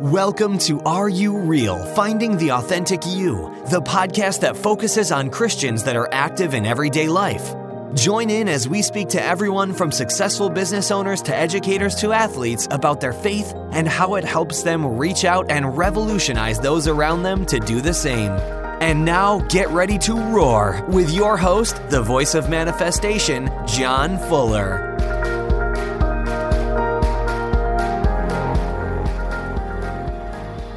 Welcome to Are You Real? Finding the Authentic You, the podcast that focuses on Christians that are active in everyday life. Join in as we speak to everyone from successful business owners to educators to athletes about their faith and how it helps them reach out and revolutionize those around them to do the same. And now get ready to roar with your host, the voice of manifestation, John Fuller.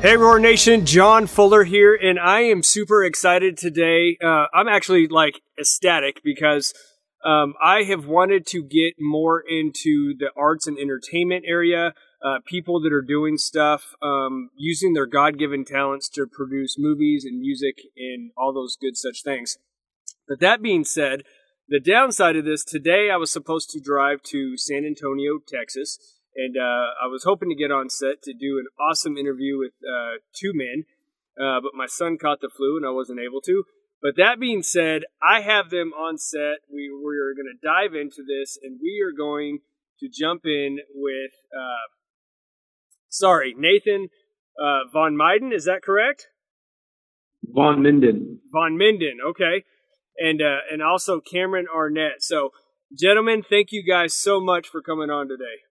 Hey, Roar Nation, John Fuller here, and I am super excited today. Uh, I'm actually like ecstatic because um, I have wanted to get more into the arts and entertainment area. Uh, people that are doing stuff um, using their God given talents to produce movies and music and all those good such things. But that being said, the downside of this today, I was supposed to drive to San Antonio, Texas and uh, I was hoping to get on set to do an awesome interview with uh, two men, uh, but my son caught the flu and I wasn't able to. But that being said, I have them on set. We we are going to dive into this, and we are going to jump in with. Uh, sorry, Nathan uh, von Meiden. Is that correct? Von Minden. Von Minden. Okay, and uh, and also Cameron Arnett. So, gentlemen, thank you guys so much for coming on today.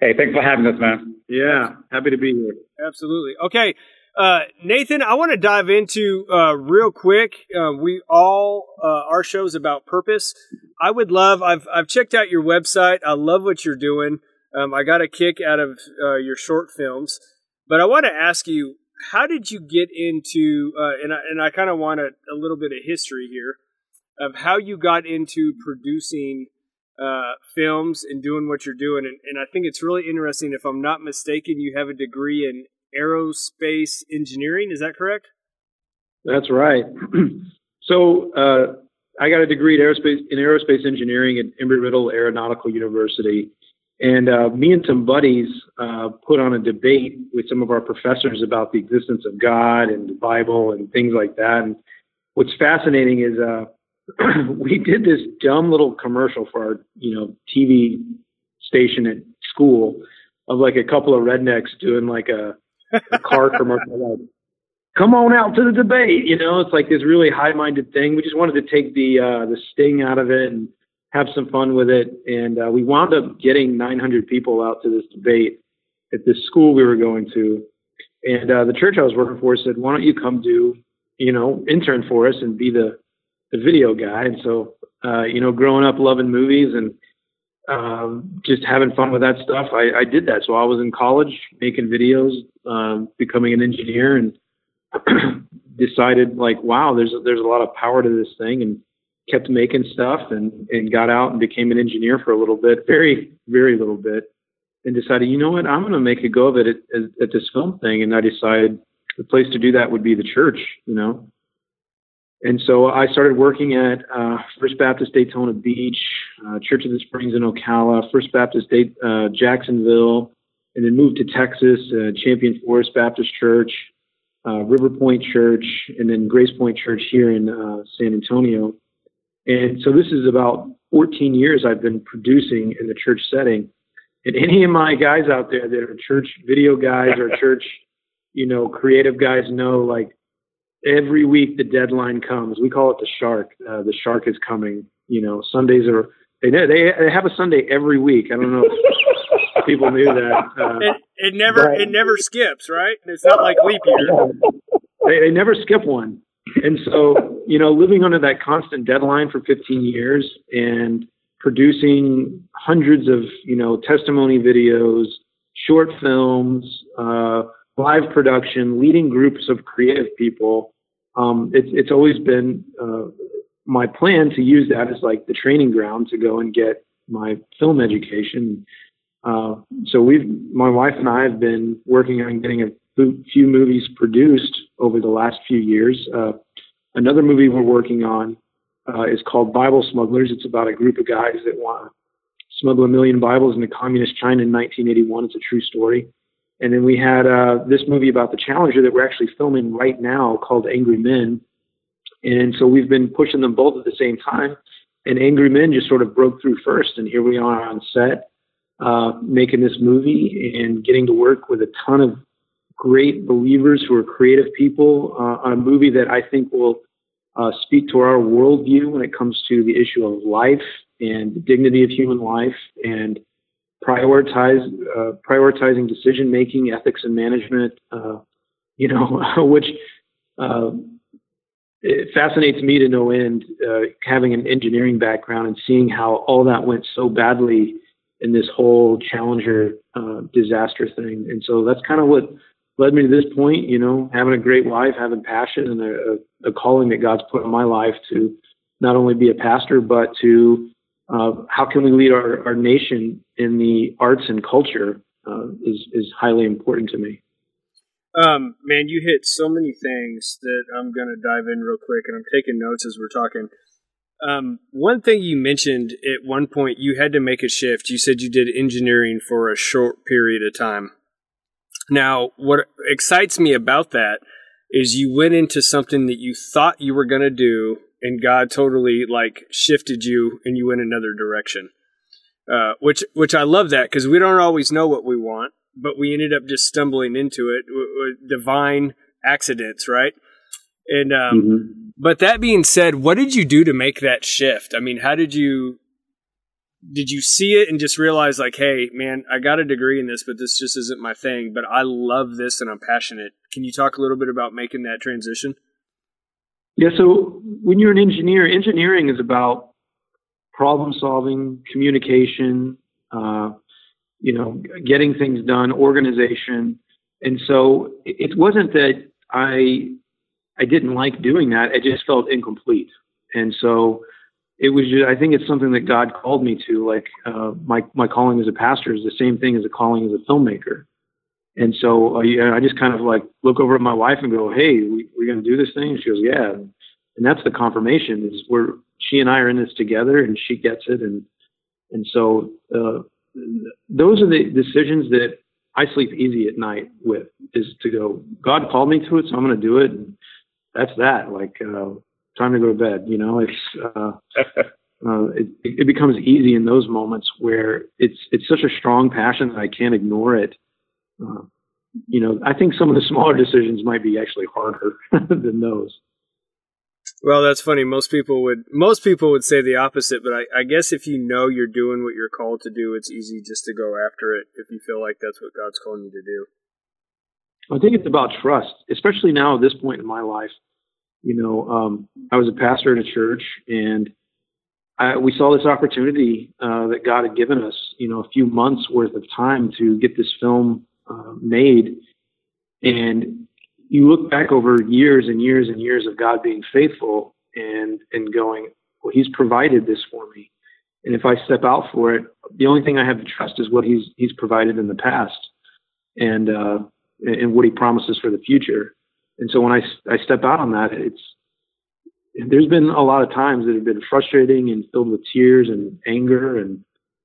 Hey, thanks for having us, man. Yeah, happy to be here. Absolutely. Okay, uh, Nathan, I want to dive into uh, real quick. Uh, we all uh, our shows about purpose. I would love. I've I've checked out your website. I love what you're doing. Um, I got a kick out of uh, your short films, but I want to ask you, how did you get into? Uh, and I, and I kind of want a, a little bit of history here of how you got into producing uh, films and doing what you're doing. And, and I think it's really interesting. If I'm not mistaken, you have a degree in aerospace engineering. Is that correct? That's right. so uh, I got a degree in aerospace in aerospace engineering at Embry-Riddle Aeronautical University. And uh, me and some buddies uh, put on a debate with some of our professors about the existence of God and the Bible and things like that. And what's fascinating is uh, we did this dumb little commercial for our, you know, TV station at school of like a couple of rednecks doing like a, a car commercial like, come on out to the debate, you know, it's like this really high minded thing. We just wanted to take the uh the sting out of it and have some fun with it. And uh, we wound up getting 900 people out to this debate at this school we were going to. And uh, the church I was working for said, "Why don't you come do, you know, intern for us and be the the video guy. And so, uh, you know, growing up loving movies and um, just having fun with that stuff, I, I did that. So I was in college making videos, um, becoming an engineer, and decided like, wow, there's a, there's a lot of power to this thing, and kept making stuff, and and got out and became an engineer for a little bit, very very little bit, and decided, you know what, I'm going to make a go of it at, at, at this film thing, and I decided the place to do that would be the church, you know. And so I started working at uh, First Baptist Daytona Beach, uh, Church of the Springs in Ocala, First Baptist Day, uh, Jacksonville, and then moved to Texas, uh, Champion Forest Baptist Church, uh, River Point Church, and then Grace Point Church here in uh, San Antonio. And so this is about 14 years I've been producing in the church setting. And any of my guys out there that are church video guys or church, you know, creative guys know like every week the deadline comes. We call it the shark. Uh, the shark is coming. You know, Sundays are they they they have a Sunday every week. I don't know if people knew that. Uh, it, it never but, it never skips, right? It's not like leap year. They, they never skip one. And so, you know, living under that constant deadline for 15 years and producing hundreds of, you know, testimony videos, short films, uh, live production, leading groups of creative people, um, it's it's always been uh, my plan to use that as like the training ground to go and get my film education. Uh, so we've my wife and I have been working on getting a few movies produced over the last few years. Uh, another movie we're working on uh, is called Bible Smugglers. It's about a group of guys that want to smuggle a million Bibles into communist China in 1981. It's a true story. And then we had uh, this movie about the Challenger that we're actually filming right now called Angry Men. And so we've been pushing them both at the same time. And Angry Men just sort of broke through first. And here we are on set uh, making this movie and getting to work with a ton of great believers who are creative people uh, on a movie that I think will uh, speak to our worldview when it comes to the issue of life and the dignity of human life and prioritize uh, prioritizing decision making, ethics and management. Uh, you know, which uh, it fascinates me to no end, uh, having an engineering background and seeing how all that went so badly in this whole Challenger uh, disaster thing. And so that's kind of what led me to this point. You know, having a great wife, having passion, and a, a calling that God's put in my life to not only be a pastor, but to uh, how can we lead our, our nation in the arts and culture uh, is is highly important to me. Um, man, you hit so many things that I'm gonna dive in real quick, and I'm taking notes as we're talking. Um, one thing you mentioned at one point, you had to make a shift. You said you did engineering for a short period of time. Now, what excites me about that is you went into something that you thought you were going to do, and God totally like shifted you, and you went another direction. Uh, which which I love that because we don't always know what we want, but we ended up just stumbling into it, with divine accidents, right? And um, mm-hmm. but that being said, what did you do to make that shift? I mean, how did you did you see it and just realize like, hey, man, I got a degree in this, but this just isn't my thing. But I love this and I'm passionate. Can you talk a little bit about making that transition? Yeah. So when you're an engineer, engineering is about problem solving, communication, uh, you know, getting things done, organization. And so it wasn't that I I didn't like doing that. I just felt incomplete. And so it was just, I think it's something that God called me to. Like uh, my my calling as a pastor is the same thing as a calling as a filmmaker. And so I, I just kind of like look over at my wife and go, "Hey, we, we're going to do this thing." And she goes, "Yeah." And that's the confirmation is we're she and I are in this together, and she gets it, and and so uh, those are the decisions that I sleep easy at night with. Is to go, God called me to it, so I'm going to do it. And that's that. Like uh, time to go to bed. You know, it's uh, uh, it, it becomes easy in those moments where it's it's such a strong passion that I can't ignore it. Uh, you know, I think some of the smaller decisions might be actually harder than those. Well, that's funny. Most people would most people would say the opposite, but I, I, guess if you know you're doing what you're called to do, it's easy just to go after it if you feel like that's what God's calling you to do. I think it's about trust, especially now at this point in my life. You know, um, I was a pastor at a church, and I, we saw this opportunity uh, that God had given us. You know, a few months worth of time to get this film uh, made, and you look back over years and years and years of God being faithful, and and going, well, He's provided this for me, and if I step out for it, the only thing I have to trust is what He's He's provided in the past, and uh, and what He promises for the future. And so when I, I step out on that, it's, there's been a lot of times that have been frustrating and filled with tears and anger and,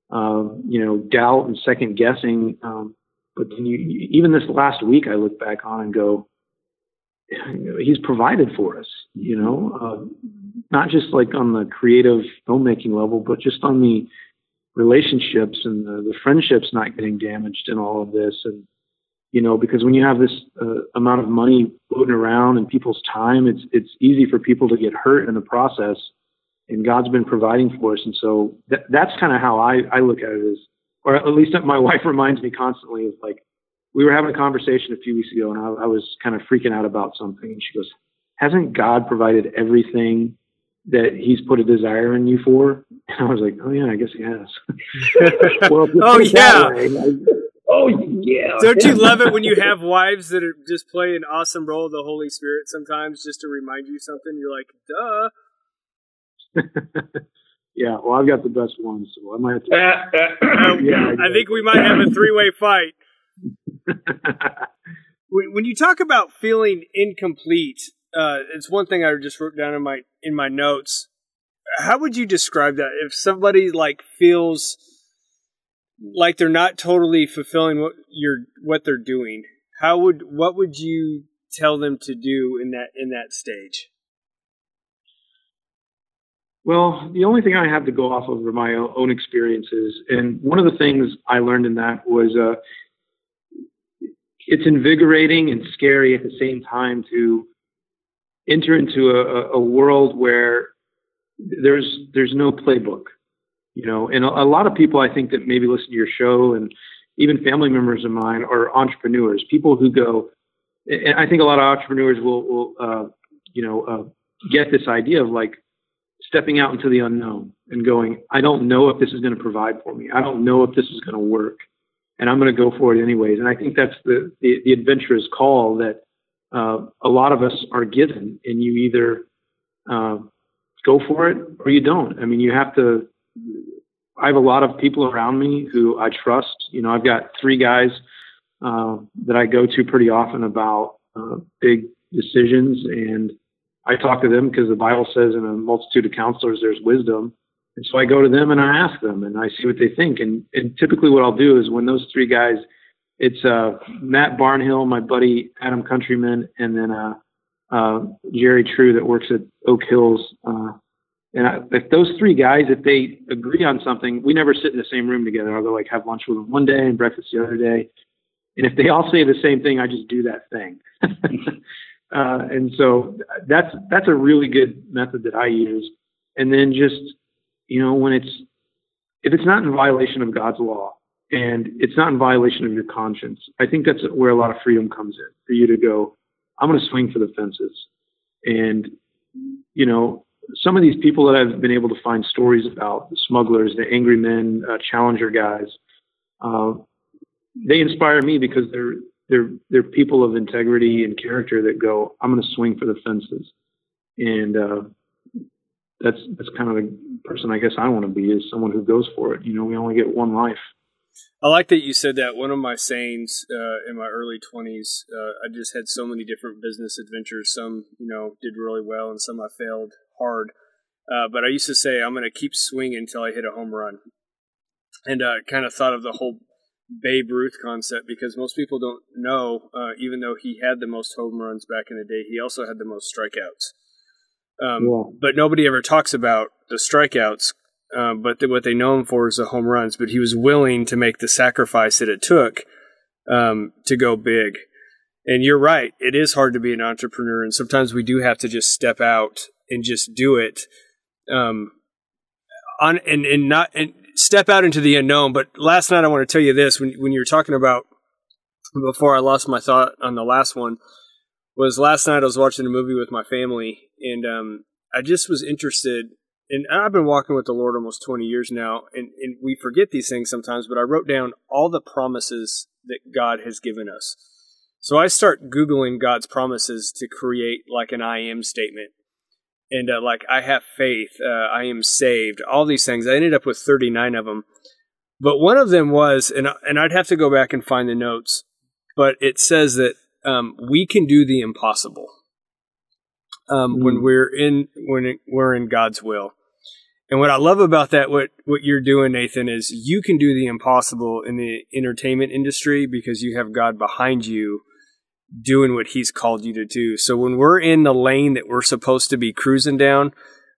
um, you know, doubt and second guessing. Um, but then you, even this last week, I look back on and go, he's provided for us, you know, uh, not just like on the creative filmmaking level, but just on the relationships and the, the friendships not getting damaged in all of this. And, you know, because when you have this uh, amount of money floating around and people's time, it's it's easy for people to get hurt in the process. And God's been providing for us, and so that, that's kind of how I I look at it. Is, or at least my wife reminds me constantly is like we were having a conversation a few weeks ago, and I, I was kind of freaking out about something, and she goes, "Hasn't God provided everything that He's put a desire in you for?" And I was like, "Oh yeah, I guess He has." well, oh yeah. Way, Oh yeah. Don't you love it when you have wives that are just play an awesome role of the Holy Spirit sometimes just to remind you something? You're like, duh. Yeah, well, I've got the best one, so I might have to. yeah, I, I think we might have a three way fight. when you talk about feeling incomplete, uh, it's one thing I just wrote down in my in my notes. How would you describe that? If somebody like feels like they're not totally fulfilling what you're what they're doing how would what would you tell them to do in that in that stage well the only thing i have to go off of are my own experiences and one of the things i learned in that was uh, it's invigorating and scary at the same time to enter into a, a world where there's there's no playbook, you know. And a, a lot of people I think that maybe listen to your show and even family members of mine are entrepreneurs, people who go. And I think a lot of entrepreneurs will, will uh, you know, uh, get this idea of like stepping out into the unknown and going, I don't know if this is going to provide for me. I don't know if this is going to work, and I'm going to go for it anyways. And I think that's the the, the adventurous call that uh, a lot of us are given, and you either uh, go for it or you don't. I mean, you have to. I have a lot of people around me who I trust. You know, I've got three guys uh, that I go to pretty often about uh, big decisions, and I talk to them because the Bible says in a multitude of counselors there's wisdom. And so I go to them and I ask them and I see what they think. And, and typically what I'll do is when those three guys, it's uh, Matt Barnhill, my buddy Adam Countryman, and then uh, uh, Jerry True that works at Oak Hills. Uh, and I, if those three guys, if they agree on something, we never sit in the same room together. I'll go like have lunch with them one day and breakfast the other day. And if they all say the same thing, I just do that thing. uh, and so that's that's a really good method that I use. And then just you know when it's if it's not in violation of God's law and it's not in violation of your conscience, I think that's where a lot of freedom comes in for you to go. I'm going to swing for the fences, and you know some of these people that I've been able to find stories about, the smugglers, the angry men, uh, challenger guys, uh, they inspire me because they're they're they're people of integrity and character that go, I'm going to swing for the fences, and uh, that's that's kind of the person I guess I want to be is someone who goes for it. You know, we only get one life. I like that you said that. One of my sayings uh, in my early 20s, uh, I just had so many different business adventures. Some, you know, did really well and some I failed hard. Uh, but I used to say, I'm going to keep swinging until I hit a home run. And uh, kind of thought of the whole Babe Ruth concept because most people don't know, uh, even though he had the most home runs back in the day, he also had the most strikeouts. Um, yeah. But nobody ever talks about the strikeouts. Uh, but what they know him for is the home runs. But he was willing to make the sacrifice that it took um, to go big. And you're right; it is hard to be an entrepreneur, and sometimes we do have to just step out and just do it. Um, on and and not and step out into the unknown. But last night, I want to tell you this: when when you were talking about before I lost my thought on the last one, was last night I was watching a movie with my family, and um, I just was interested. And I've been walking with the Lord almost 20 years now, and, and we forget these things sometimes, but I wrote down all the promises that God has given us. So I start Googling God's promises to create like an I am statement and uh, like I have faith, uh, I am saved, all these things. I ended up with 39 of them. But one of them was, and, and I'd have to go back and find the notes, but it says that um, we can do the impossible um, mm. when we're in when it, we're in God's will. And what I love about that, what what you're doing, Nathan, is you can do the impossible in the entertainment industry because you have God behind you doing what he's called you to do. So when we're in the lane that we're supposed to be cruising down,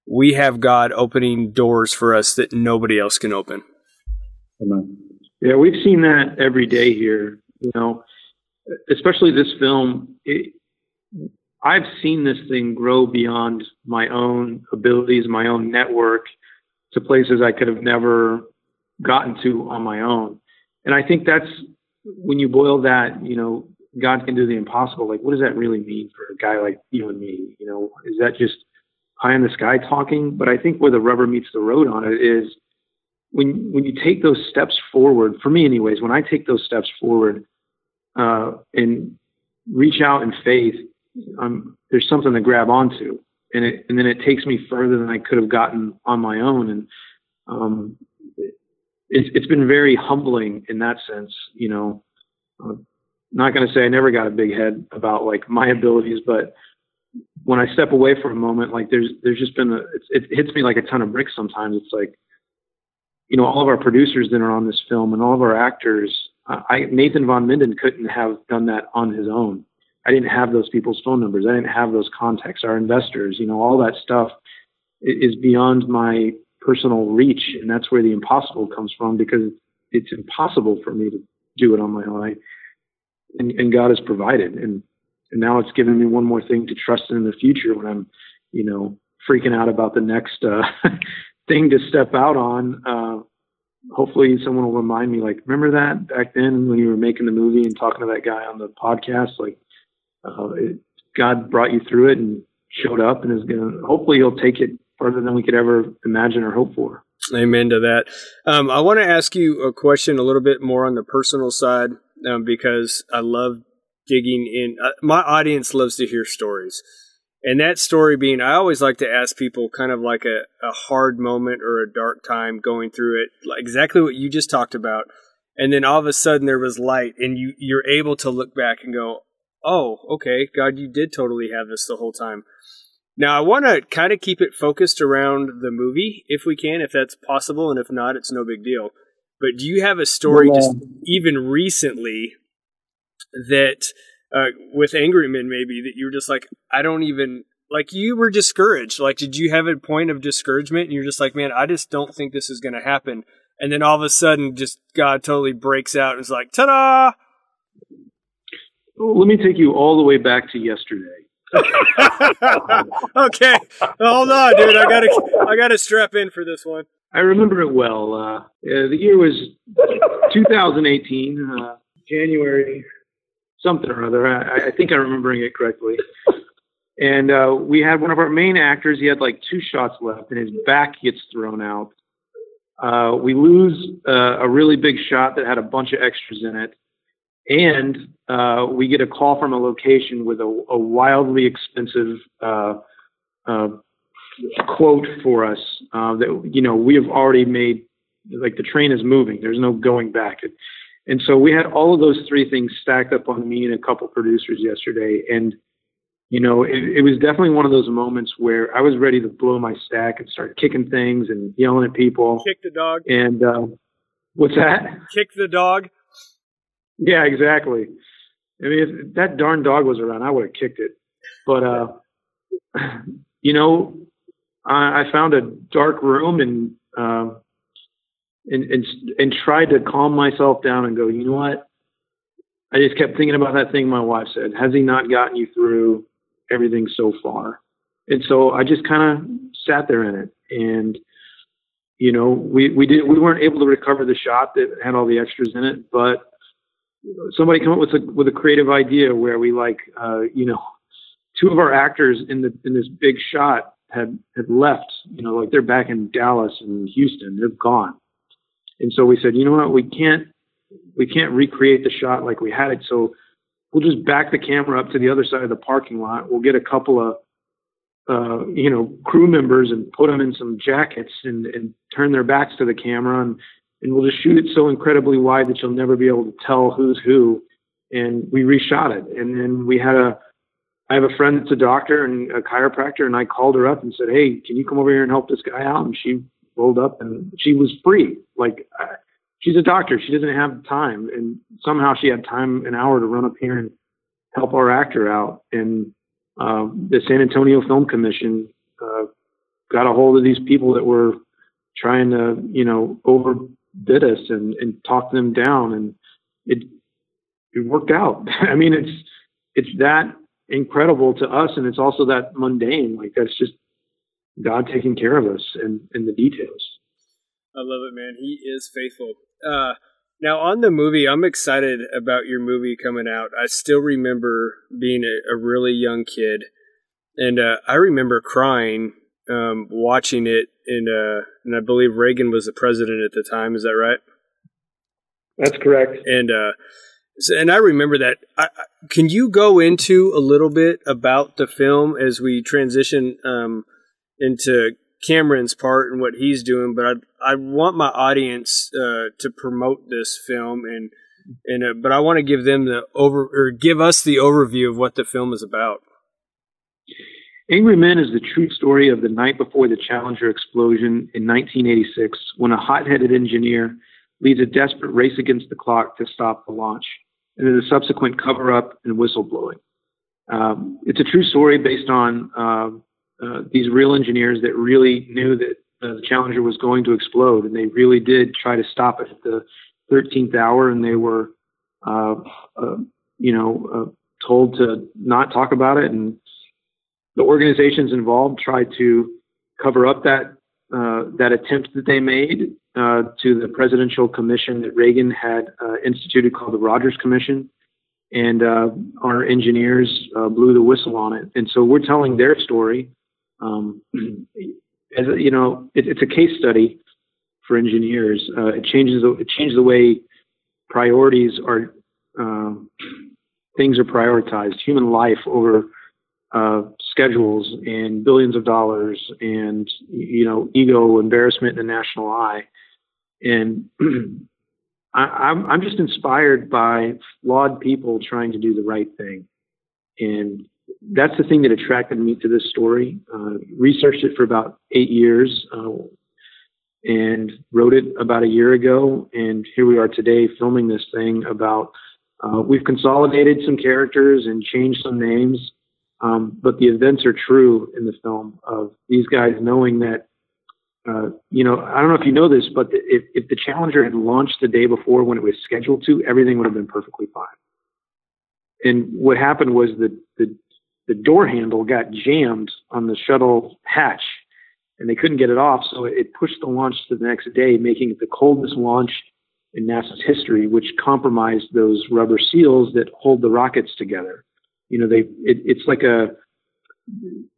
we have God opening doors for us that nobody else can open. Yeah, we've seen that every day here. You know, especially this film. It, I've seen this thing grow beyond my own abilities, my own network, to places I could have never gotten to on my own. And I think that's when you boil that, you know, God can do the impossible. Like, what does that really mean for a guy like you and me? You know, is that just high in the sky talking? But I think where the rubber meets the road on it is when when you take those steps forward. For me, anyways, when I take those steps forward uh, and reach out in faith, um, there's something to grab onto, and it and then it takes me further than I could have gotten on my own. And um, it, it's been very humbling in that sense, you know. Uh, not going to say I never got a big head about like my abilities, but when I step away for a moment, like there's there's just been a it hits me like a ton of bricks. Sometimes it's like, you know, all of our producers that are on this film and all of our actors. Uh, I Nathan Von Minden couldn't have done that on his own. I didn't have those people's phone numbers. I didn't have those contacts. Our investors, you know, all that stuff is beyond my personal reach, and that's where the impossible comes from because it's impossible for me to do it on my own. I, and, and God has provided. And and now it's given me one more thing to trust in, in the future when I'm, you know, freaking out about the next uh, thing to step out on. Uh, hopefully, someone will remind me, like, remember that back then when you were making the movie and talking to that guy on the podcast, like, uh, it, God brought you through it and showed up and is going to. Hopefully, he'll take it further than we could ever imagine or hope for. Amen to that. Um, I want to ask you a question a little bit more on the personal side um, because I love digging in. Uh, my audience loves to hear stories. And that story being, I always like to ask people kind of like a, a hard moment or a dark time going through it, like exactly what you just talked about. And then all of a sudden there was light, and you, you're able to look back and go, oh, okay, God, you did totally have this the whole time. Now, I want to kind of keep it focused around the movie if we can, if that's possible, and if not, it's no big deal. But do you have a story well, just even recently that uh, with Angry Men maybe that you were just like, I don't even like you were discouraged. Like, did you have a point of discouragement and you're just like, man, I just don't think this is going to happen. And then all of a sudden, just God totally breaks out and is like, ta da! Let me take you all the way back to yesterday. okay, hold on, dude. I gotta, I gotta strap in for this one. I remember it well. Uh, the year was 2018, uh, January something or other. I, I think I'm remembering it correctly. And uh, we had one of our main actors. He had like two shots left, and his back gets thrown out. Uh, we lose uh, a really big shot that had a bunch of extras in it, and uh, we get a call from a location with a, a wildly expensive uh, uh, quote for us that you know we have already made. Like the train is moving. There's no going back. It, and so we had all of those three things stacked up on me and a couple producers yesterday. And, you know, it, it, was definitely one of those moments where I was ready to blow my stack and start kicking things and yelling at people. Kick the dog. And uh, what's that? Kick the dog. Yeah, exactly. I mean, if that darn dog was around, I would have kicked it. But, uh, you know, I, I found a dark room and, uh, and and and tried to calm myself down and go, you know what? I just kept thinking about that thing my wife said. Has he not gotten you through everything so far? And so I just kind of sat there in it, and you know, we we did we weren't able to recover the shot that had all the extras in it, but somebody come up with a with a creative idea where we like, uh, you know, two of our actors in the in this big shot had had left. You know, like they're back in Dallas and Houston. They're gone. And so we said, you know what, we can't we can't recreate the shot like we had it. So we'll just back the camera up to the other side of the parking lot. We'll get a couple of uh, you know crew members and put them in some jackets and, and turn their backs to the camera and and we'll just shoot it so incredibly wide that you'll never be able to tell who's who. And we reshot it. And then we had a I have a friend that's a doctor and a chiropractor, and I called her up and said, "Hey, can you come over here and help this guy out?" And she rolled up and she was free. Like she's a doctor. She doesn't have time. And somehow she had time, an hour to run up here and help our actor out. And uh, the San Antonio Film Commission uh, got a hold of these people that were trying to, you know, overbid us and, and talk them down. And it, it worked out. I mean, it's, it's that incredible to us. And it's also that mundane. Like that's just God taking care of us in, in the details. I love it, man. He is faithful. Uh, now, on the movie, I'm excited about your movie coming out. I still remember being a, a really young kid, and uh, I remember crying um, watching it. And, uh, and I believe Reagan was the president at the time. Is that right? That's correct. And uh, and I remember that. I, can you go into a little bit about the film as we transition? Um, into Cameron's part and what he's doing, but I I want my audience uh, to promote this film and and uh, but I want to give them the over or give us the overview of what the film is about. Angry Men is the true story of the night before the Challenger explosion in 1986, when a hot-headed engineer leads a desperate race against the clock to stop the launch, and then the subsequent cover-up and whistleblowing. Um, it's a true story based on uh, uh, these real engineers that really knew that uh, the Challenger was going to explode, and they really did try to stop it at the 13th hour, and they were uh, uh, you know, uh, told to not talk about it, and the organizations involved tried to cover up that uh, that attempt that they made uh, to the presidential commission that Reagan had uh, instituted called the Rogers Commission. And uh, our engineers uh, blew the whistle on it. And so we're telling their story. Um, as a, you know, it, it's a case study for engineers. It changes the, it changes the way priorities are things are prioritized. Human life over schedules and billions of dollars and you know ego embarrassment in the national eye. And I, I'm I'm just inspired by flawed people trying to do the right thing. And that's the thing that attracted me to this story. Uh, researched it for about eight years uh, and wrote it about a year ago. And here we are today filming this thing about uh, we've consolidated some characters and changed some names um, but the events are true in the film of these guys knowing that, uh, you know, I don't know if you know this, but if, if the Challenger had launched the day before when it was scheduled to, everything would have been perfectly fine. And what happened was that the, the door handle got jammed on the shuttle hatch and they couldn't get it off. So it pushed the launch to the next day, making it the coldest launch in NASA's history, which compromised those rubber seals that hold the rockets together you know, they it, it's like a,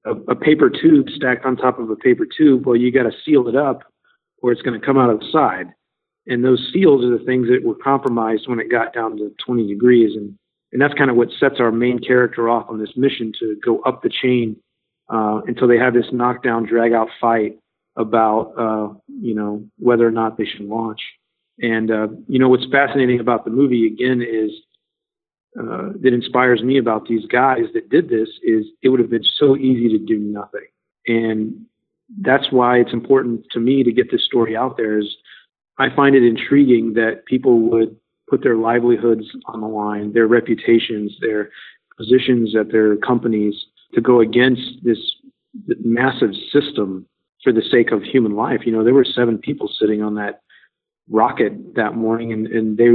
a, a paper tube stacked on top of a paper tube. Well, you got to seal it up, or it's going to come out of the side. And those seals are the things that were compromised when it got down to 20 degrees, and and that's kind of what sets our main character off on this mission to go up the chain uh, until they have this knockdown, drag out fight about uh, you know whether or not they should launch. And uh, you know what's fascinating about the movie again is uh, that inspires me about these guys that did this is it would have been so easy to do nothing. And that's why it's important to me to get this story out there is I find it intriguing that people would put their livelihoods on the line, their reputations, their positions at their companies to go against this massive system for the sake of human life. You know, there were seven people sitting on that rocket that morning and, and they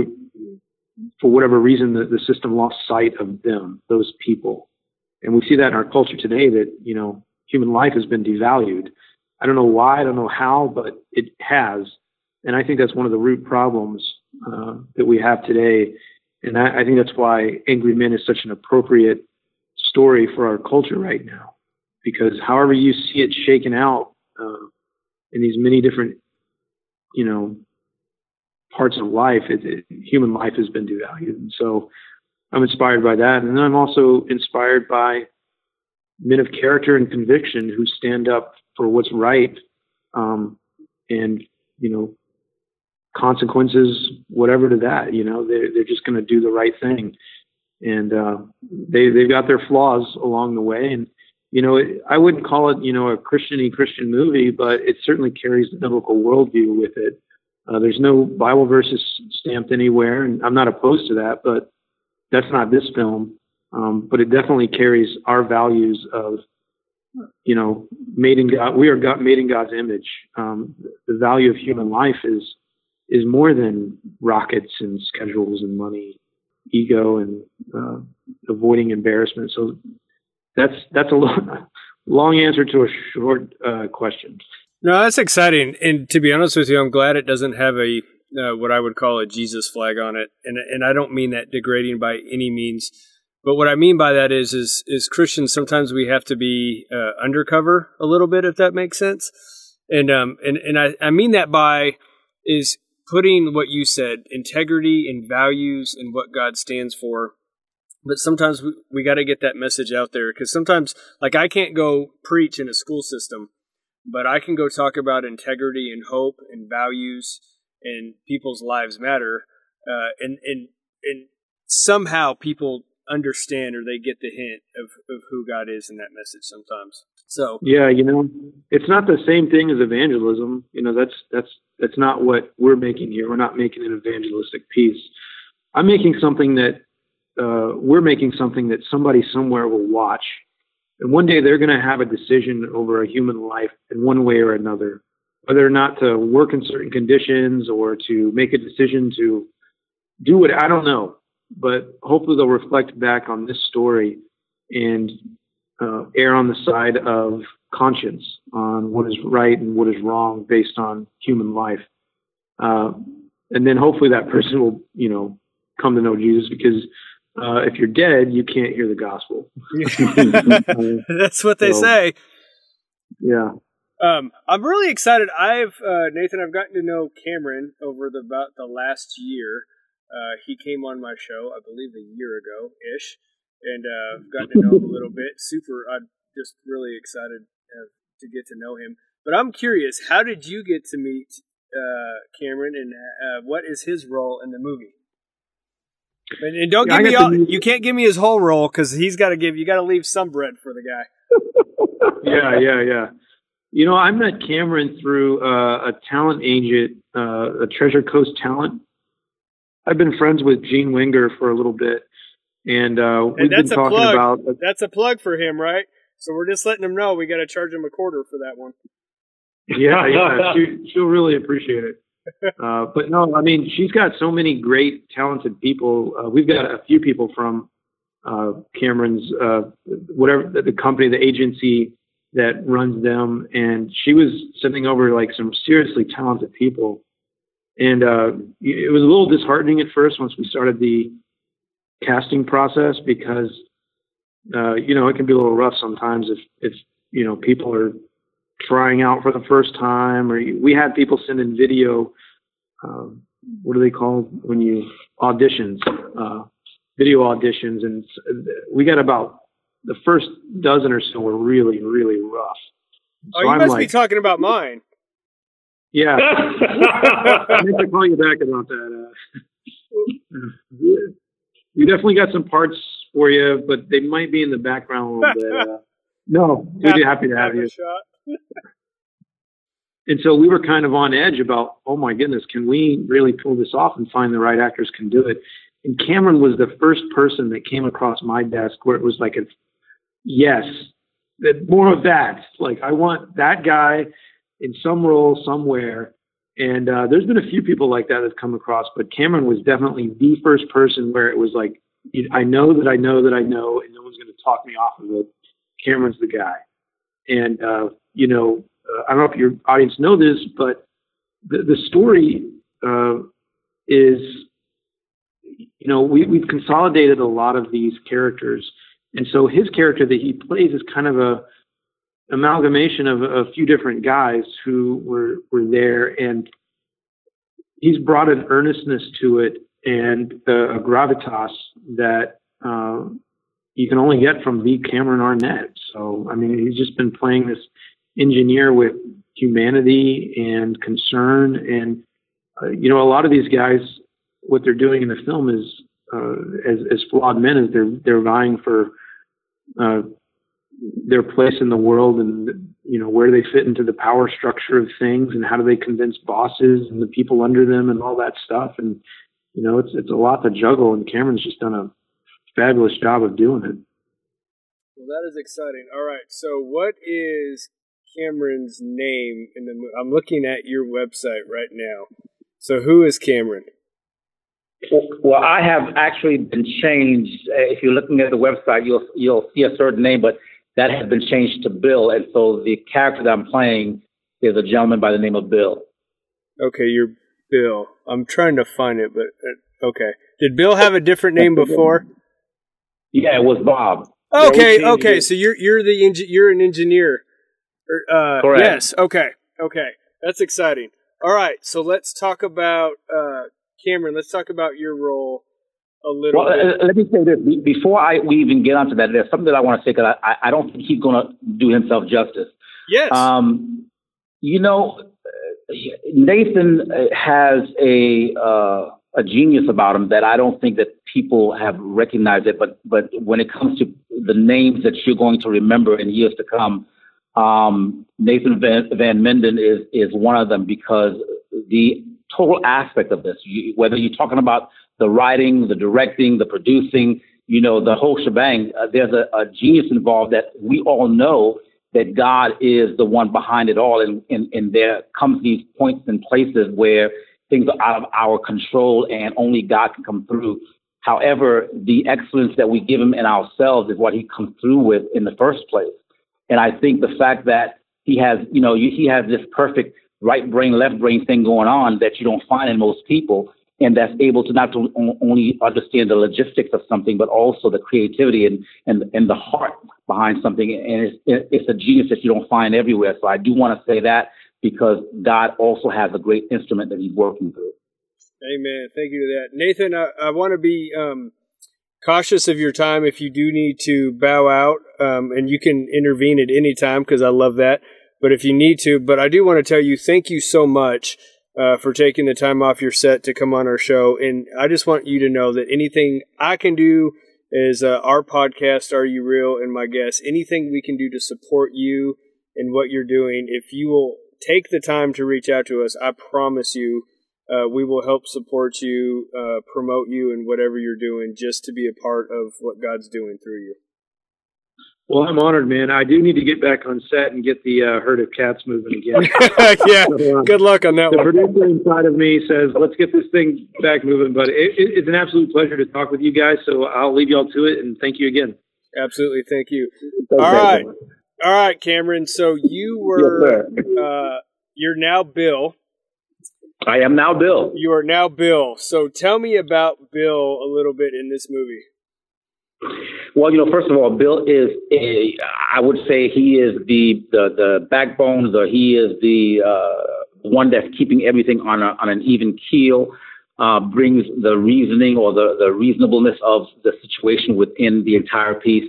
for whatever reason, the, the system lost sight of them, those people. And we see that in our culture today that, you know, human life has been devalued. I don't know why, I don't know how, but it has. And I think that's one of the root problems uh, that we have today. And I, I think that's why Angry Men is such an appropriate story for our culture right now. Because however you see it shaken out uh, in these many different, you know, parts of life, it, it, human life has been devalued. And so I'm inspired by that. And then I'm also inspired by men of character and conviction who stand up for what's right um, and, you know, consequences, whatever to that. You know, they're, they're just going to do the right thing. And uh, they, they've got their flaws along the way. And, you know, it, I wouldn't call it, you know, a Christiany Christian movie, but it certainly carries the biblical worldview with it. Uh, there's no Bible verses stamped anywhere, and I'm not opposed to that, but that's not this film. Um, but it definitely carries our values of, you know, made in God. We are God, made in God's image. Um, the value of human life is is more than rockets and schedules and money, ego and uh, avoiding embarrassment. So that's that's a long, long answer to a short uh, question. No, that's exciting. And to be honest with you, I'm glad it doesn't have a uh, what I would call a Jesus flag on it. And and I don't mean that degrading by any means. But what I mean by that is is is Christians sometimes we have to be uh, undercover a little bit if that makes sense. And um and and I I mean that by is putting what you said integrity and values and what God stands for but sometimes we, we got to get that message out there because sometimes like i can't go preach in a school system but I can go talk about integrity and hope and values and people's lives matter, uh, and and and somehow people understand or they get the hint of, of who God is in that message sometimes. So yeah, you know, it's not the same thing as evangelism. You know, that's that's that's not what we're making here. We're not making an evangelistic piece. I'm making something that uh, we're making something that somebody somewhere will watch and one day they're going to have a decision over a human life in one way or another, whether or not to work in certain conditions or to make a decision to do what I don't know. but hopefully they'll reflect back on this story and uh, err on the side of conscience on what is right and what is wrong based on human life. Uh, and then hopefully that person will, you know, come to know Jesus because uh, if you're dead, you can't hear the gospel. That's what they so, say. Yeah. Um, I'm really excited. I've uh, Nathan. I've gotten to know Cameron over the about the last year. Uh, he came on my show, I believe, a year ago ish, and uh, gotten to know him a little bit. Super. I'm just really excited uh, to get to know him. But I'm curious, how did you get to meet uh, Cameron, and uh, what is his role in the movie? And, and don't yeah, give me all. You can't give me his whole role because he's got to give. You got to leave some bread for the guy. yeah, yeah, yeah. You know, I met Cameron through uh, a talent agent, uh, a Treasure Coast Talent. I've been friends with Gene Winger for a little bit, and uh, we've and been talking plug. about. that's a plug for him, right? So we're just letting him know we got to charge him a quarter for that one. Yeah, yeah, she, she'll really appreciate it. Uh, but no, I mean, she's got so many great, talented people. Uh, we've got a few people from uh, Cameron's, uh, whatever the, the company, the agency that runs them, and she was sending over like some seriously talented people. And uh, it was a little disheartening at first once we started the casting process because uh, you know it can be a little rough sometimes if if you know people are trying out for the first time, or we had people send in video. Um, what are they called when you auditions? Uh, video auditions, and we got about the first dozen or so were really, really rough. So oh, you I'm must like, be talking about mine. Yeah, I need to call you back about that. Uh, we definitely got some parts for you, but they might be in the background a little bit. Uh, no, we'd be happy to have you and so we were kind of on edge about, oh my goodness, can we really pull this off and find the right actors can do it? And Cameron was the first person that came across my desk where it was like a yes, more of that. Like I want that guy in some role somewhere. And uh, there's been a few people like that that come across, but Cameron was definitely the first person where it was like, I know that I know that I know, and no one's going to talk me off of it. Cameron's the guy. And, uh, you know, uh, I don't know if your audience know this, but the, the story uh, is, you know, we, we've consolidated a lot of these characters. And so his character that he plays is kind of a amalgamation of a few different guys who were, were there. And he's brought an earnestness to it and a, gravitas that uh, you can only get from the Cameron Arnett. So, I mean, he's just been playing this engineer with humanity and concern. And, uh, you know, a lot of these guys, what they're doing in the film is, uh, as, as flawed men, is they're, they're vying for, uh, their place in the world and, you know, where they fit into the power structure of things and how do they convince bosses and the people under them and all that stuff. And, you know, it's, it's a lot to juggle and Cameron's just done a fabulous job of doing it. Well, that is exciting. All right. So, what is Cameron's name in the movie? I'm looking at your website right now. So who is Cameron? Well, I have actually been changed. Uh, if you're looking at the website, you'll you'll see a certain name, but that has been changed to Bill, and so the character that I'm playing is a gentleman by the name of Bill. Okay, you're Bill. I'm trying to find it, but uh, okay. Did Bill have a different name before? Yeah, it was Bob. Okay, okay. So you're you're the you're an engineer. Uh, Correct. Yes. Okay. Okay. That's exciting. All right. So let's talk about uh, Cameron. Let's talk about your role a little. Well, bit. Let me say this before I we even get onto that. There's something that I want to say because I, I don't think he's going to do himself justice. Yes. Um, you know, Nathan has a uh, a genius about him that I don't think that people have recognized it. But but when it comes to the names that you're going to remember in years to come, um, Nathan Van, Van Menden is is one of them because the total aspect of this, you, whether you're talking about the writing, the directing, the producing, you know, the whole shebang, uh, there's a, a, genius involved that we all know that God is the one behind it all. And, and, and there comes these points and places where things are out of our control and only God can come through. However, the excellence that we give him in ourselves is what he comes through with in the first place. And I think the fact that he has, you know, he has this perfect right brain, left brain thing going on that you don't find in most people, and that's able to not to only understand the logistics of something, but also the creativity and and, and the heart behind something. And it's, it's a genius that you don't find everywhere. So I do want to say that because God also has a great instrument that He's working through. Amen. Thank you to that, Nathan. I, I want to be um, cautious of your time if you do need to bow out, um, and you can intervene at any time because I love that. But if you need to, but I do want to tell you, thank you so much uh, for taking the time off your set to come on our show. And I just want you to know that anything I can do is uh, our podcast, Are You Real, and my guests, anything we can do to support you and what you're doing, if you will take the time to reach out to us, I promise you. Uh, we will help support you, uh, promote you, and whatever you're doing, just to be a part of what God's doing through you. Well, I'm honored, man. I do need to get back on set and get the uh, herd of cats moving again. yeah, so, uh, good luck on that the one. Producer inside of me says, "Let's get this thing back moving." But it, it, it's an absolute pleasure to talk with you guys. So I'll leave y'all to it, and thank you again. Absolutely, thank you. Thank all right, all right, Cameron. So you were, yes, uh, you're now Bill. I am now Bill. You are now Bill. So tell me about Bill a little bit in this movie. Well, you know, first of all, Bill is a, I would say he is the the, the backbone, the he is the uh, one that's keeping everything on a, on an even keel. Uh, brings the reasoning or the, the reasonableness of the situation within the entire piece.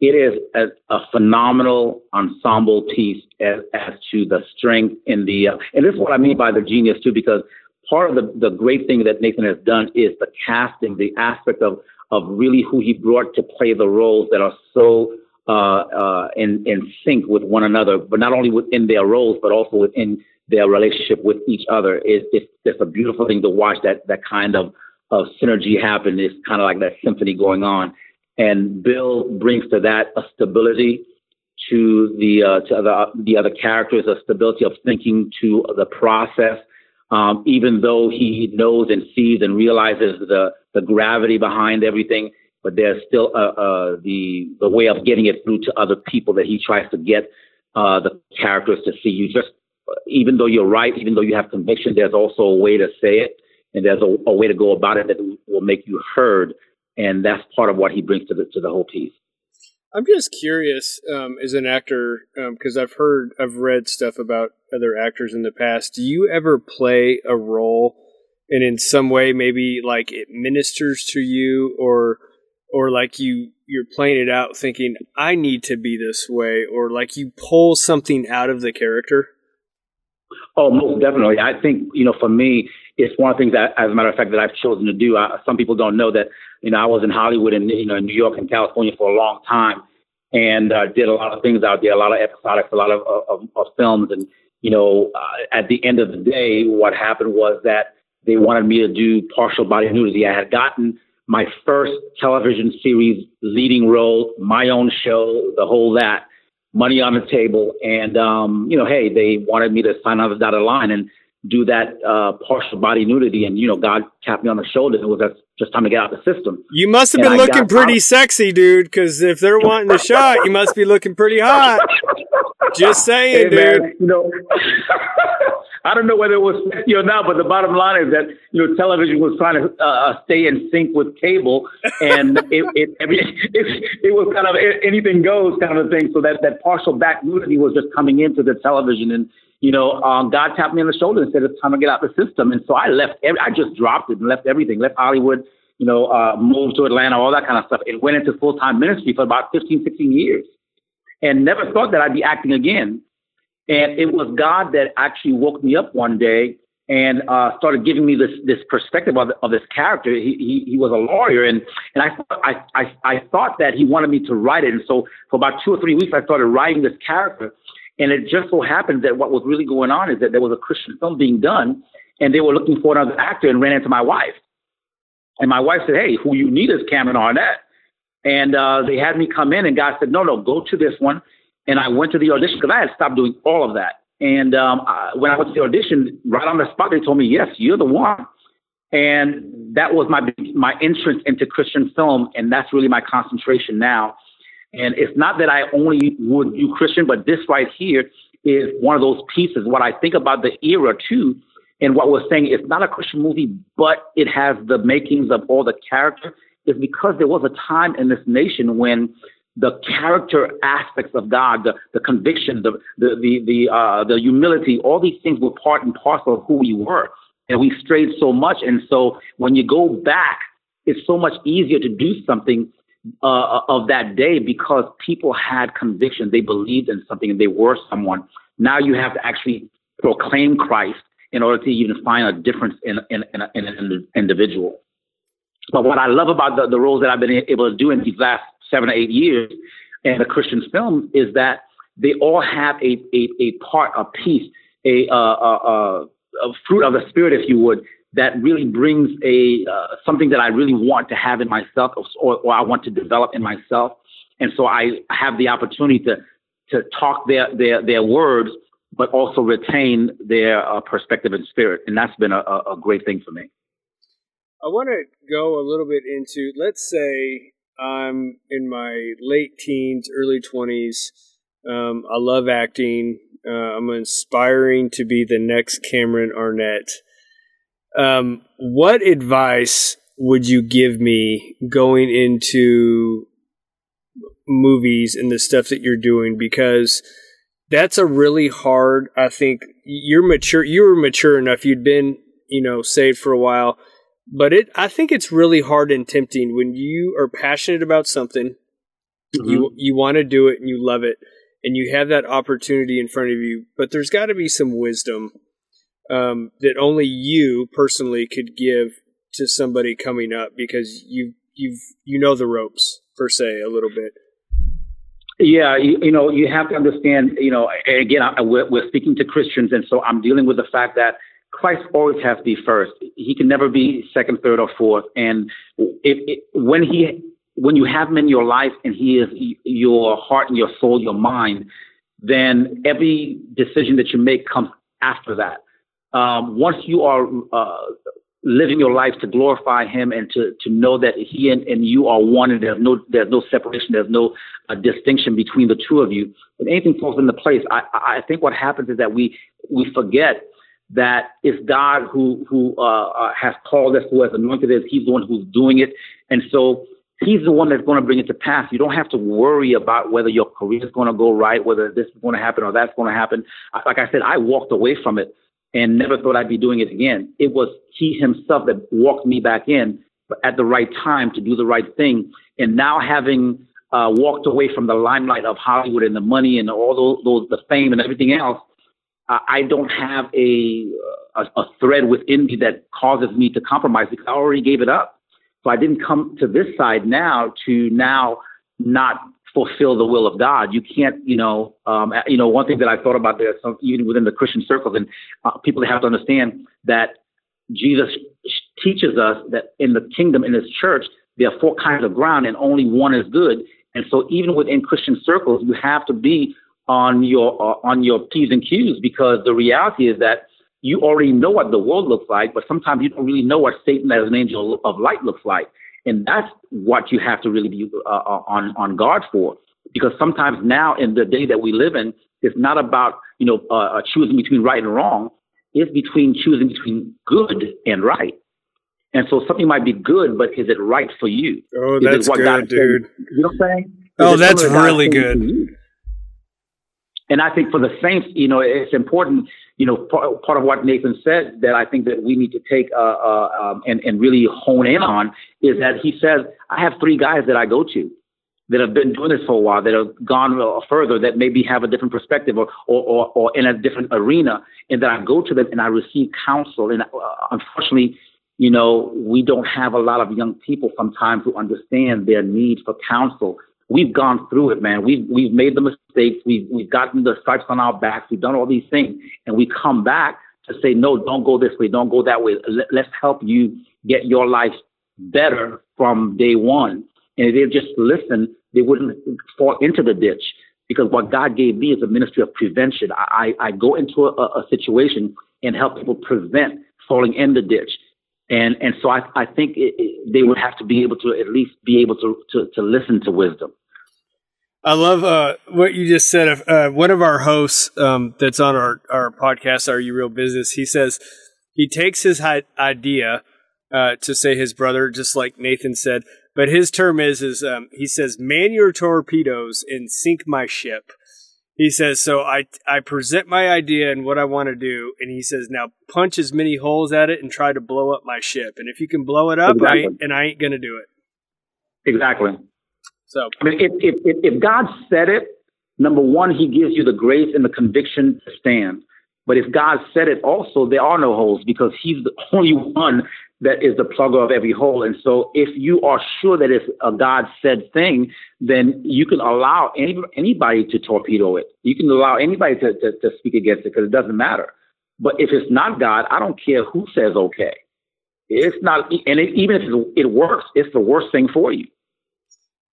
It is a, a phenomenal ensemble piece as, as, to the strength in the, uh, and this is what I mean by the genius too, because part of the, the great thing that Nathan has done is the casting, the aspect of of really who he brought to play the roles that are so uh, uh, in, in sync with one another, but not only within their roles, but also within their relationship with each other. It's, it's, it's a beautiful thing to watch that, that kind of, of synergy happen. It's kind of like that symphony going on. And Bill brings to that a stability to the, uh, to the, the other characters, a stability of thinking to the process um, even though he knows and sees and realizes the, the gravity behind everything, but there's still uh, uh, the the way of getting it through to other people that he tries to get uh, the characters to see. You just, even though you're right, even though you have conviction, there's also a way to say it, and there's a, a way to go about it that will make you heard, and that's part of what he brings to the to the whole piece. I'm just curious, um, as an actor, because um, I've heard, I've read stuff about other actors in the past. Do you ever play a role, and in some way, maybe like it ministers to you, or, or like you you're playing it out, thinking I need to be this way, or like you pull something out of the character? Oh, most definitely. I think you know, for me, it's one of the things that, as a matter of fact, that I've chosen to do. I, some people don't know that you know, I was in Hollywood and you know New York and California for a long time, and uh, did a lot of things out there, a lot of episodics, a lot of, of, of films, and you know, uh, at the end of the day, what happened was that they wanted me to do partial body nudity. I had gotten my first television series leading role, my own show, the whole that, money on the table, and um, you know, hey, they wanted me to sign on the dotted line, and do that uh, partial body nudity, and you know, God tapped me on the shoulder, and it was just time to get out of the system. You must have been looking pretty out. sexy, dude. Because if they're wanting the shot, you must be looking pretty hot. Just saying, hey, dude. Man, you know, I don't know whether it was sexy or not, but the bottom line is that you know, television was trying to uh, stay in sync with cable, and it it, every, it it was kind of anything goes kind of a thing. So that that partial back nudity was just coming into the television and you know, um, God tapped me on the shoulder and said, it's time to get out the system. And so I left, every, I just dropped it and left everything, left Hollywood, you know, uh, moved to Atlanta, all that kind of stuff. It went into full time ministry for about 15, 16 years and never thought that I'd be acting again. And it was God that actually woke me up one day and uh, started giving me this this perspective of, of this character. He, he, he was a lawyer, and and I, I I I thought that he wanted me to write it. And so for about two or three weeks, I started writing this character. And it just so happened that what was really going on is that there was a Christian film being done, and they were looking for another actor and ran into my wife. And my wife said, Hey, who you need is Cameron Arnett. And uh, they had me come in, and God said, No, no, go to this one. And I went to the audition because I had stopped doing all of that. And um, I, when I went to the audition, right on the spot, they told me, Yes, you're the one. And that was my my entrance into Christian film, and that's really my concentration now. And it's not that I only would do Christian, but this right here is one of those pieces. What I think about the era too, and what we're saying, it's not a Christian movie, but it has the makings of all the character, is because there was a time in this nation when the character aspects of God, the, the conviction, the the the the, uh, the humility, all these things were part and parcel of who we were, and we strayed so much. And so when you go back, it's so much easier to do something uh, of that day because people had conviction, they believed in something, and they were someone. Now you have to actually proclaim Christ in order to even find a difference in in, in, in an individual. But what I love about the, the roles that I've been able to do in these last seven or eight years in the Christian film is that they all have a, a, a part, a piece, a, uh, a, a, fruit of the spirit, if you would, that really brings a uh, something that I really want to have in myself, or, or I want to develop in myself. And so I have the opportunity to to talk their their their words, but also retain their uh, perspective and spirit, and that's been a, a great thing for me. I want to go a little bit into, let's say, I'm in my late teens, early 20s. Um, I love acting. Uh, I'm aspiring to be the next Cameron Arnett. Um, what advice would you give me going into movies and the stuff that you're doing? Because that's a really hard. I think you're mature. You were mature enough. You'd been, you know, saved for a while but it I think it's really hard and tempting when you are passionate about something, mm-hmm. you you want to do it and you love it, and you have that opportunity in front of you. But there's got to be some wisdom um, that only you personally could give to somebody coming up because you you've you know the ropes per se a little bit. Yeah, you, you know, you have to understand. You know, again, I, we're, we're speaking to Christians, and so I'm dealing with the fact that Christ always has to be first. He can never be second, third, or fourth. And if, if, when he, when you have him in your life and he is your heart and your soul, your mind, then every decision that you make comes after that. Um, once you are uh, living your life to glorify him and to, to know that he and, and you are one and there's no there's no separation there's no uh, distinction between the two of you when anything falls into place I, I think what happens is that we we forget that it's God who who uh, uh, has called us, who has anointed us. He's the one who's doing it, and so He's the one that's going to bring it to pass. You don't have to worry about whether your career is going to go right, whether this is going to happen or that's going to happen. Like I said, I walked away from it and never thought I'd be doing it again. It was He Himself that walked me back in at the right time to do the right thing. And now having uh, walked away from the limelight of Hollywood and the money and all those, those the fame and everything else, I don't have a, a, a thread within me that causes me to compromise because I already gave it up. So I didn't come to this side now to now not fulfill the will of God. You can't, you know, um, you know, one thing that I thought about there, some, even within the Christian circles, and uh, people have to understand that Jesus teaches us that in the kingdom, in His church, there are four kinds of ground, and only one is good. And so, even within Christian circles, you have to be on your uh, on your p's and q's because the reality is that you already know what the world looks like, but sometimes you don't really know what Satan as an angel of light looks like, and that's what you have to really be uh, uh, on on guard for. Because sometimes now in the day that we live in, it's not about you know uh, uh choosing between right and wrong. It's between choosing between good and right. And so something might be good, but is it right for you? Oh, that's good, God dude. You know what I'm saying? Is oh, that's really good. And I think for the Saints, you know, it's important, you know, part, part of what Nathan said that I think that we need to take uh, uh, um, and, and really hone in on is that he says, I have three guys that I go to that have been doing this for a while, that have gone further, that maybe have a different perspective or, or, or, or in a different arena, and that I go to them and I receive counsel. And uh, unfortunately, you know, we don't have a lot of young people sometimes who understand their need for counsel we've gone through it, man. We've we've made the mistakes. We've we've gotten the stripes on our backs. We've done all these things, and we come back to say, no, don't go this way, don't go that way. Let's help you get your life better from day one. And if they just listen, they wouldn't fall into the ditch because what God gave me is a ministry of prevention. I, I, I go into a, a situation and help people prevent falling in the ditch. And and so I I think it, it, they would have to be able to at least be able to to, to listen to wisdom. I love uh, what you just said. Uh, one of our hosts um, that's on our, our podcast, Are You Real Business, he says he takes his hi- idea uh, to say his brother, just like Nathan said, but his term is is um, he says man your torpedoes and sink my ship. He says so. I I present my idea and what I want to do, and he says now punch as many holes at it and try to blow up my ship. And if you can blow it up, exactly. I and I ain't gonna do it. Exactly. So I mean, if, if if God said it, number one, He gives you the grace and the conviction to stand. But if God said it also, there are no holes because He's the only one that is the plugger of every hole. And so if you are sure that it's a God said thing, then you can allow any, anybody to torpedo it. You can allow anybody to, to, to speak against it because it doesn't matter. But if it's not God, I don't care who says okay. It's not, and it, even if it works, it's the worst thing for you.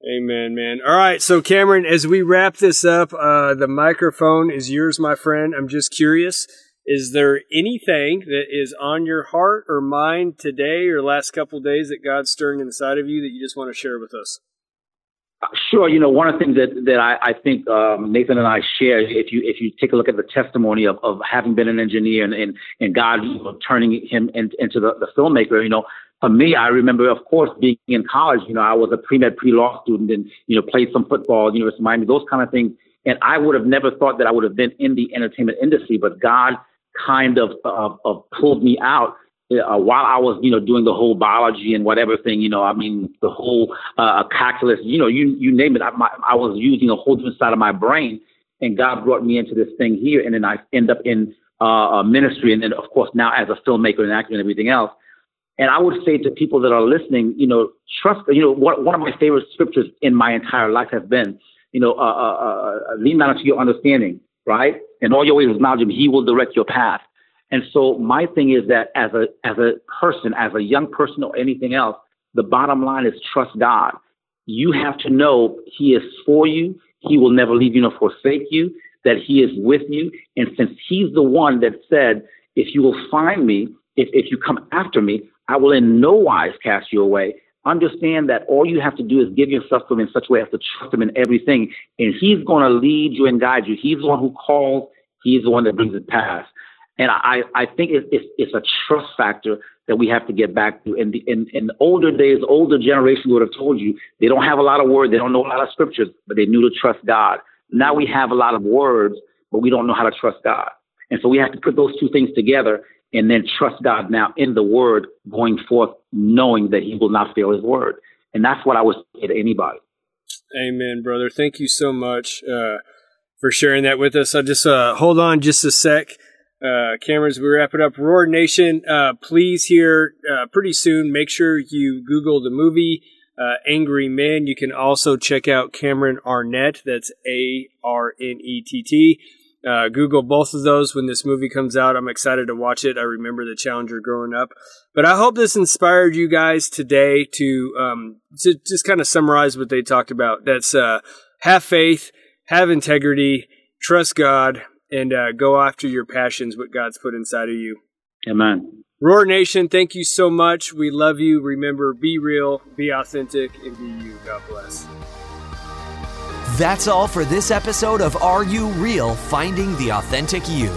Amen, man. All right, so Cameron, as we wrap this up, uh, the microphone is yours, my friend. I'm just curious is there anything that is on your heart or mind today or last couple days that God's stirring inside of you that you just want to share with us? Uh, sure. You know, one of the things that, that I, I think um, Nathan and I share, if you if you take a look at the testimony of, of having been an engineer and, and, and God you know, turning him in, into the, the filmmaker, you know, for me, I remember, of course, being in college, you know, I was a pre-med, pre-law student and, you know, played some football, University of Miami, those kind of things. And I would have never thought that I would have been in the entertainment industry, but God – kind of, of, of pulled me out uh, while I was, you know, doing the whole biology and whatever thing, you know, I mean, the whole uh, calculus, you know, you you name it. I, my, I was using a whole different side of my brain, and God brought me into this thing here, and then I end up in uh, ministry, and then of course now as a filmmaker and actor and everything else. And I would say to people that are listening, you know, trust. You know, one one of my favorite scriptures in my entire life has been, you know, uh, uh, uh, uh lean not unto your understanding, right? And all your ways acknowledge him, he will direct your path. And so my thing is that as a as a person, as a young person or anything else, the bottom line is trust God. You have to know He is for you. He will never leave you nor forsake you. That He is with you. And since He's the one that said, "If you will find me, if if you come after me, I will in no wise cast you away." understand that all you have to do is give yourself to him in such a way as to trust him in everything. And he's going to lead you and guide you. He's the one who calls. He's the one that brings it past. And I, I think it, it's, it's a trust factor that we have to get back to. In, the, in, in older days, older generation would have told you they don't have a lot of words, they don't know a lot of scriptures, but they knew to trust God. Now we have a lot of words, but we don't know how to trust God. And so we have to put those two things together and then trust God now in the word going forth, knowing that he will not fail his word. And that's what I would say to anybody. Amen, brother. Thank you so much uh, for sharing that with us. I just uh, hold on just a sec. Uh, cameras, we wrap it up. Roar Nation, uh, please here uh, pretty soon. Make sure you Google the movie uh, Angry Men. You can also check out Cameron Arnett. That's A R N E T T. Uh, Google both of those when this movie comes out. I'm excited to watch it. I remember the Challenger growing up. But I hope this inspired you guys today to, um, to just kind of summarize what they talked about. That's uh, have faith, have integrity, trust God, and uh, go after your passions, what God's put inside of you. Amen. Roar Nation, thank you so much. We love you. Remember, be real, be authentic, and be you. God bless. That's all for this episode of Are You Real? Finding the Authentic You.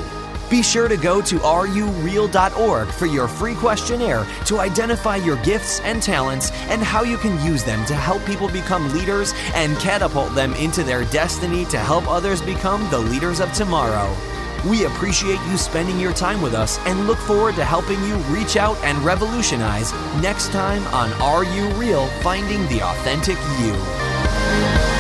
Be sure to go to areyoureal.org for your free questionnaire to identify your gifts and talents and how you can use them to help people become leaders and catapult them into their destiny to help others become the leaders of tomorrow. We appreciate you spending your time with us and look forward to helping you reach out and revolutionize next time on Are You Real? Finding the Authentic You.